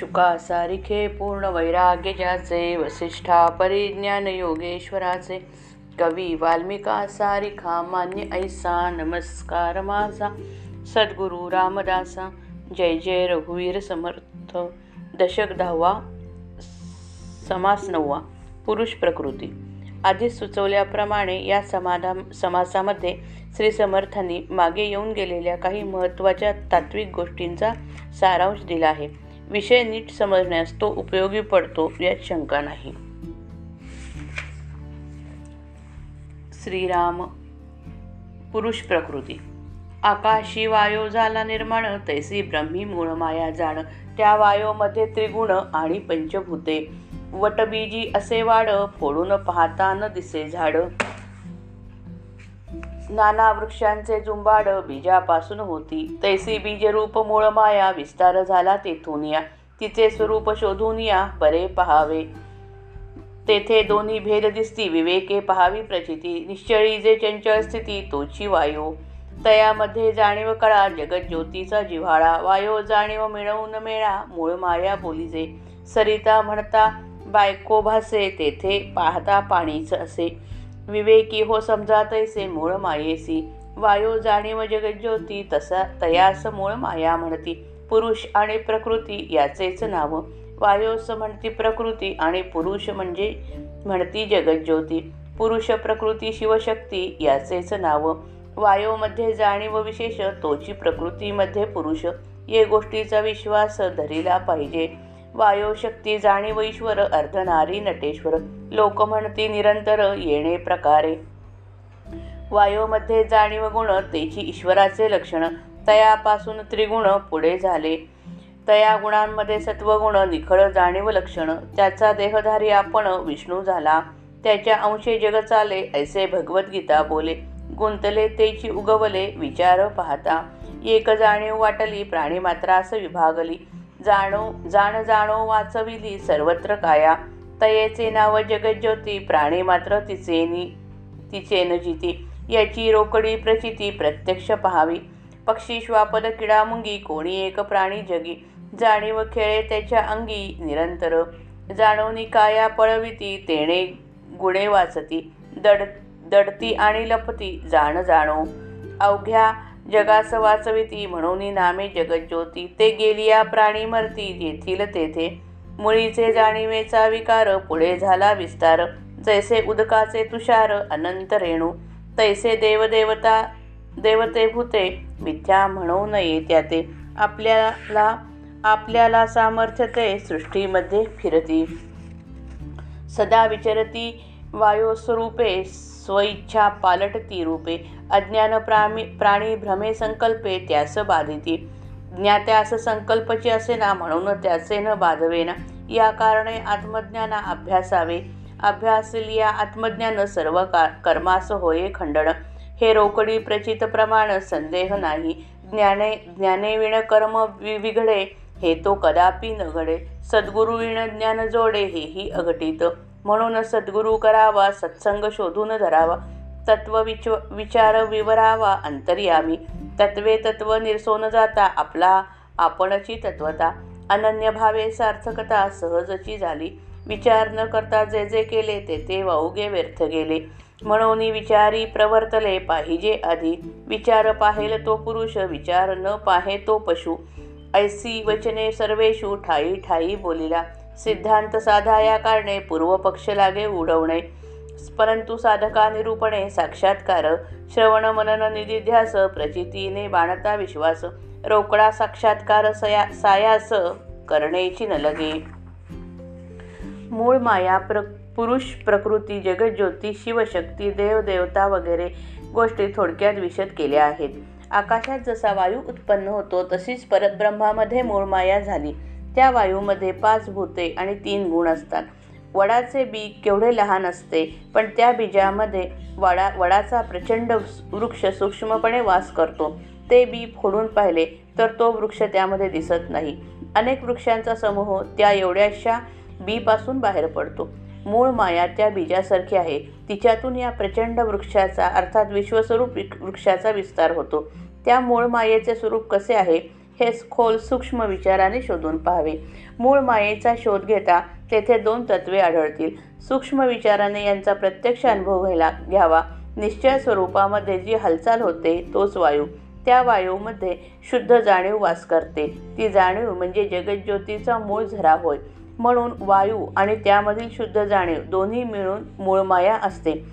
शुका सारिखे पूर्ण वैराग्य ज्याचे वसिष्ठा परिज्ञान योगेश्वराचे। कवी वाल्मिका सारिखा मान्य ऐसा नमस्कार माझा। सद्गुरू रामदासा जय जय रघुवीर समर्थ। दशक दहावा समास नववा पुरुष प्रकृती। आधी सुचवल्याप्रमाणे या समाधा समासामध्ये श्री समर्थांनी मागे येऊन गेलेल्या काही महत्त्वाच्या तात्विक गोष्टींचा सारांश दिला आहे. विषय नीट समजण्यास तो उपयोगी पडतो यात शंका नाही. श्रीराम पुरुष प्रकृती. आकाशी वायो झाला निर्माण तैसी ब्रह्मी मूळ माया जाण. त्या वायोमध्ये त्रिगुण आणि पंचभूते. वटबीजी असे वाड फोडून पाहता न दिसे झाड. नाना वृक्षांचे जुंबाड बीजापासून होती. तैसी बीजरूप मूळ माया विस्तार झाला तेथून या. तिचे स्वरूप शोधून या बरे पहावे. तेथे दोन्ही भेद दिसती विवेके पहावी प्रचिती. निश्चळी जे चंचल स्थिती तोची वायो. तयामध्ये जाणीव कळा जगज्योतीचा जिव्हाळा. वायो जाणीव मिळवून मेळा मूळ माया बोलीजे. सरिता म्हणता बायको भासे तेथे पाहता पाणीच असे. विवेकी हो समजा तैसे मूळ मायेसी. वायो जाणीव जगज्योती तसा तयास मूळ माया म्हणती. पुरुष आणि प्रकृती याचेच नाव. वायोस म्हणती प्रकृती आणि पुरुष म्हणजे म्हणती जगज्योती पुरुष प्रकृती शिवशक्ती याचेच नाव. वायोमध्ये जाणीव विशेष तोची प्रकृतीमध्ये पुरुष. ये गोष्टीचा विश्वास धरिला पाहिजे. वायोशक्ती जाणीव ईश्वर अर्धनारी नटेश्वर लोक म्हणती निरंतर येणे प्रकारे. वायोमध्ये जाणीव गुण तेची ईश्वराचे लक्षण तयापासून त्रिगुण पुढे झाले. तया गुणांमध्ये सत्वगुण निखळ जाणीव लक्षण त्याचा देहधारी आपण विष्णू झाला. त्याच्या अंशे जग चाले ऐसे भगवद्गीता बोले. गुंतले तेची उगवले विचार पाहता. एक जाणीव वाटली प्राणी मात्रास विभागली. जाणो जाण जाणो वाचविली सर्वत्र काया. तयेचे नाव जगज्योती प्राणी मात्र तिचेनी तिचेन जिती याची रोकडी प्रचिती प्रत्यक्ष पहावी. पक्षी श्वापद किडा मुंगी कोणी एक प्राणी जगी. जाणीव खेळे त्याच्या अंगी निरंतर. जाणवणी काया पळविती तेणे गुणे वाचती. दड दडती आणि लपती जाण जाणो. अवघ्या जगास वाचविती म्हणून नामे जगज्योती. ते गेलिया प्राणी मरती येथील तेथे. मुळीचे जाणीवेचा विकार पुढे झाला विस्तार. जैसे उदकाचे तुषार अनंत रेणू. तैसे देवदेवता देवते भूते मिथ्या म्हणू नये त्याते आपल्याला आपल्याला सामर्थ्य ते सृष्टीमध्ये फिरती. सदा विचरती वायोस्वरूपे स्वइच्छा पालटती रूपे अज्ञान प्राणी प्राणी भ्रमे संकल्पे त्यास बाधिती. ज्ञात्यास संकल्पची असे ना म्हणून त्याचे न बाधवेना या कारणे आत्मज्ञाना अभ्यासावे. अभ्यासलिया आत्मज्ञान सर्व का कर्मास होये खंडण हे रोकडी प्रचित प्रमाण संदेह नाही. ज्ञाने ज्ञानेविण कर्म विघडे हे तो कदापि न घडे. सद्गुरू विण ज्ञान जोडे हेही अघटित. म्हणून सद्गुरू करावा सत्संग शोधून धरावा तत्व विच विचार विवरावा अंतर्यामी तत्वे तत्व निरसोन जाता आपला आपणची तत्वता अनन्य भावे सार्थकता सहजची झाली. विचार न करता जे जे केले ते ते वाऊगे व्यर्थ गेले. म्हणून विचारी प्रवर्तले पाहिजे आधी. विचार पाहेल तो पुरुष विचार न पाहे तो पशु. ऐसी वचने सर्वेषु ठाई ठाई बोलिला. सिद्धांत साधा या कारणे पूर्वपक्ष लागे उडवणे. परंतु साधका निरूपणे साक्षात्कार श्रवण मनन निधिध्यास प्रचितीने बाणता विश्वास रोकडा साक्षात्कार सया सायास करणेची नलगे. मूळ माया प्र पुरुष प्रकृती जगज्योती शिवशक्ती देवदेवता वगैरे गोष्टी थोडक्यात विशद केल्या आहेत. आकाशात जसा वायू उत्पन्न होतो तशीच परतब्रह्मामध्ये मूळ माया झाली. त्या वायूमध्ये पाच भूते आणि तीन गुण असतात. वडाचे बी केवढे लहान असते पण त्या बीजामध्ये वडा वडाचा प्रचंड वृक्ष सूक्ष्मपणे वास करतो. ते बी फोडून पाहिले तर तो वृक्ष त्यामध्ये दिसत नाही. अनेक वृक्षांचा समूह त्या एवढ्याशा बीपासून बाहेर पडतो. मूळ माया त्या बीजासारखी आहे. तिच्यातून या प्रचंड वृक्षाचा अर्थात विश्वस्वरूप वृक्षाचा विस्तार होतो. त्या मूळ मायेचे स्वरूप कसे आहे? हे खोल सूक्ष्म विचाराने शोधून पाहावे. मूळ मायेचा शोध घेता तेथे दोन तत्वे आढळतील. सूक्ष्म विचाराने यांचा प्रत्यक्ष अनुभव घ्यायला घ्यावा. निश्चय स्वरूपामध्ये जी हालचाल होते तोच वायू. त्या वायूमध्ये शुद्ध जाणीव वास करते. ती जाणीव म्हणजे जगज्योतीचा मूळ झरा होय. म्हणून वायू आणि त्यामधील शुद्ध जाणीव दोन्ही मिळून मूळमाया असते.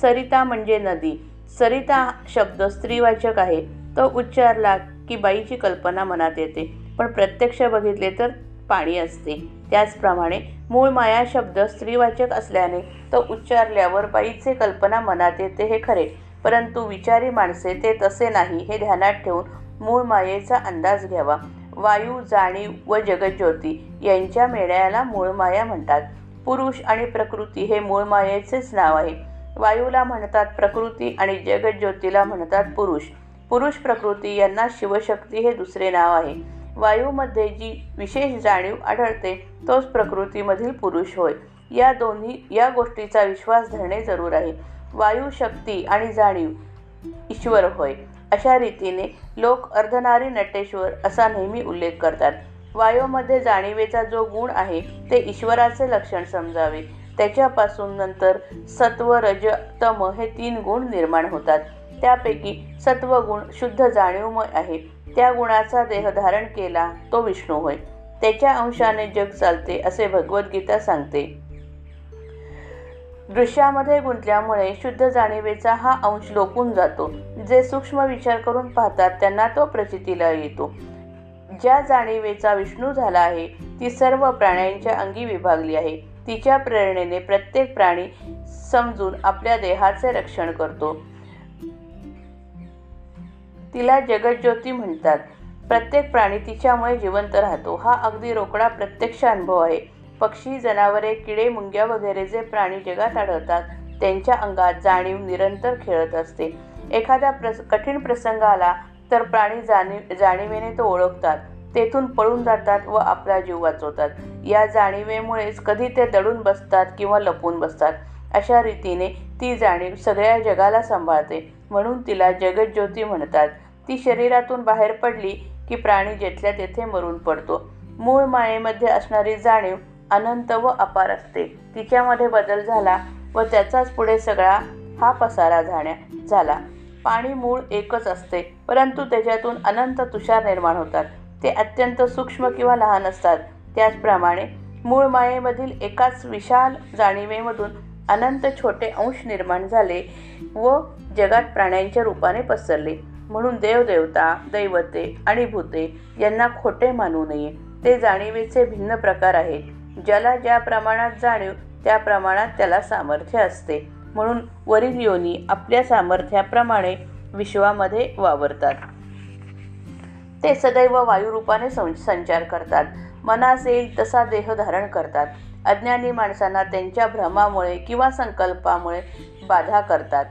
सरिता म्हणजे नदी. सरिता शब्द स्त्रीवाचक आहे. तो उच्चारला की बाईची कल्पना मनात येते. पण प्रत्यक्ष बघितले तर पाणी असते. त्याचप्रमाणे मूळ माया शब्द स्त्रीवाचक असल्याने तो उच्चारल्यावर बाईचे कल्पना मनात येते हे खरे. परंतु विचारी माणसे ते तसे नाही हे ध्यानात ठेवून मूळ मायेचा अंदाज घ्यावा. वायू जाणीव व जगज्योती यांच्या मेळ्याला मूळ माया म्हणतात. पुरुष आणि प्रकृती हे मूळ मायेचेच नाव आहे. वायूला म्हणतात प्रकृती आणि जगज्योतीला म्हणतात पुरुष. पुरुष प्रकृती यांना शिवशक्ती हे दुसरे नाव आहे. वायूमध्ये जी विशेष जाणीव आढळते तोच प्रकृतीमधील पुरुष होय. या दोन्ही या गोष्टीचा विश्वास धरणे जरूर आहे. वायू शक्ती आणि जाणीव ईश्वर होय. अशा रीतीने लोक अर्धनारी नटेश्वर असा नेहमी उल्लेख करतात. वायूमध्ये जाणीवेचा जो गुण आहे ते ईश्वराचे लक्षण समजावे. त्याच्यापासून नंतर सत्व रज तम हे तीन गुण निर्माण होतात. त्यापैकी सत्वगुण शुद्ध जाणीवमय आहे. त्या गुणाचा देह धारण केला तो विष्णू होय. त्याच्या अंशाने जग चालते असे भगवद्गीता सांगते. दृश्यामध्ये गुंतल्यामुळे शुद्ध जाणीवेचा हा अंश लोकून जातो. जे सूक्ष्म विचार करून पाहतात त्यांना तो प्रचितीला येतो. ज्या जाणीवेचा विष्णू झाला आहे ती सर्व प्राण्यांच्या अंगी विभागली आहे. तिच्या प्रेरणेने प्रत्येक प्राणी समजून आपल्या देहाचे रक्षण करतो. तिला जगज्योती म्हणतात. प्रत्येक प्राणी तिच्यामुळे जिवंत राहतो. हा अगदी रोकडा प्रत्यक्ष अनुभव आहे. पक्षी जनावरे किडे मुंग्या वगैरे जे प्राणी जगात आढळतात त्यांच्या अंगात जाणीव निरंतर खेळत असते. एखादा प्रस कठीण प्रसंग आला तर प्राणी जाणीव जाणीवेने तो ओळखतात. तेथून पळून जातात व आपला जीव वाचवतात. या जाणीवेमुळेच कधी ते दडून बसतात किंवा लपून बसतात. अशा रीतीने ती जाणीव सगळ्या जगाला सांभाळते. म्हणून तिला जगज्योती म्हणतात. ती शरीरातून बाहेर पडली की प्राणी जेथल्या तेथे मरून पडतो. मूळ मायेमध्ये असणारी जाणीव अनंत व अपार असते. तिच्यामध्ये बदल झाला व त्याचाच पुढे सगळा हा पसारा झाण्या झाला. पाणी मूळ एकच असते परंतु त्याच्यातून अनंत तुषार निर्माण होतात. ते अत्यंत सूक्ष्म किंवा लहान असतात. त्याचप्रमाणे मूळ मायेमधील एकाच विशाल जाणीवेमधून अनंत छोटे अंश निर्माण झाले व जगात प्राण्यांच्या रूपाने पसरले. म्हणून देवदेवता दैवते आणि भूते यांना खोटे मानू नये. ते जाणीवेचे भिन्न प्रकार आहेत. ज्याला ज्या प्रमाणात जाणीव त्या प्रमाणात त्याला सामर्थ्य असते. म्हणून वरील योनी आपल्या सामर्थ्याप्रमाणे विश्वामध्ये वावरतात. ते सदैव वायुरूपाने संचार करतात. मनास येईल तसा देह धारण करतात. अज्ञानी माणसांना त्यांच्या भ्रमामुळे किंवा संकल्पामुळे बाधा करतात.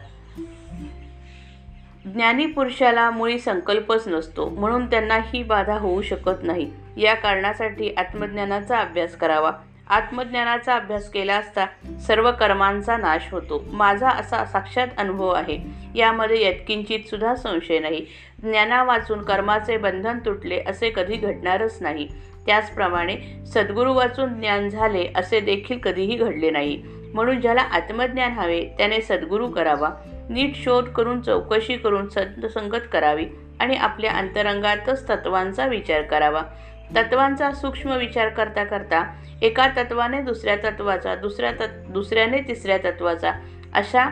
ज्ञानी पुरुषाला मुळी संकल्पच नसतो म्हणून त्यांना ही बाधा होऊ शकत नाही. या कारणासाठी आत्मज्ञानाचा अभ्यास करावा. आत्मज्ञानाचा अभ्यास केला असता सर्व कर्मांचा नाश होतो. माझा असा साक्षात अनुभव आहे. यामध्ये यत्किंचित सुद्धा संशय नाही. ज्ञाना वाचून कर्माचे बंधन तुटले असे कधी घडणारच नाही. त्याचप्रमाणे सद्गुरू वाचून ज्ञान झाले असे देखील कधीही घडले नाही. म्हणून ज्याला आत्मज्ञान हवे त्याने सद्गुरू करावा. नीट शोध करून चौकशी करून संगत करावी आणि आपल्या अंतरंगातच तत्वांचा विचार करावा. तत्वांचा सूक्ष्म विचार करता करता एका तत्वाने दुसऱ्या तत्वाचा दुसऱ्या तत् दुसऱ्याने तिसऱ्या तत्वाचा अशा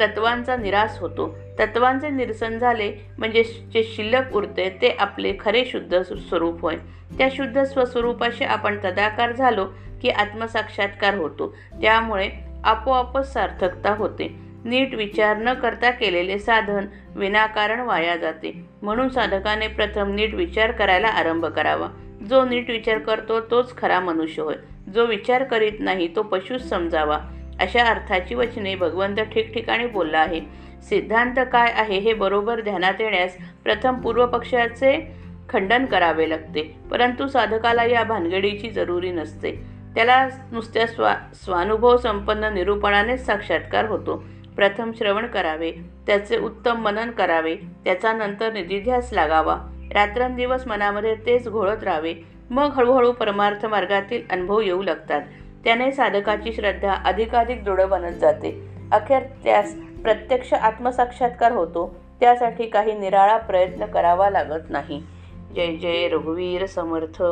तत्वांचा निराश होतो. तत्वांचे निरसन झाले म्हणजे जे शिल्लक उरते ते आपले खरे शुद्ध स्वरूप होय. त्या शुद्ध स्वस्वरूपाशी आपण तदाकार झालो की आत्मसाक्षात्कार होतो. त्यामुळे आपोआपच सार्थकता होते. नीट विचार न करता केलेले साधन विनाकारण वाया जाते. म्हणून साधकाने प्रथम नीट विचार करायला आरंभ करावा. जो नीट विचार करतो तोच खरा मनुष्य होय. जो विचार करीत नाही तो पशुच समजावा. अशा अर्थाची वचने भगवंत ठिकठिकाणी बोलला आहे. सिद्धांत काय आहे हे बरोबर ध्यानात येण्यास प्रथम पूर्वपक्षाचे खंडन करावे लागते. परंतु साधकाला या भानगडीची जरुरी नसते. त्याला नुसत्या स्वा स्वानुभव संपन्न निरूपणानेच साक्षात्कार होतो. प्रथम श्रवण करावे त्याचे उत्तम मनन करावे त्याचा नंतर निधिध्यास लागावा. रात्रंदिवस मनामध्ये तेच घोळत राहावे. मग हळूहळू परमार्थ मार्गातील अनुभव येऊ लागतात. त्याने साधकाची श्रद्धा अधिकाधिक दृढ बनत जाते. अखेर त्यास प्रत्यक्ष आत्मसाक्षात्कार होतो. त्यासाठी काही निराळा प्रयत्न करावा लागत नाही. जय जय रघुवीर समर्थ.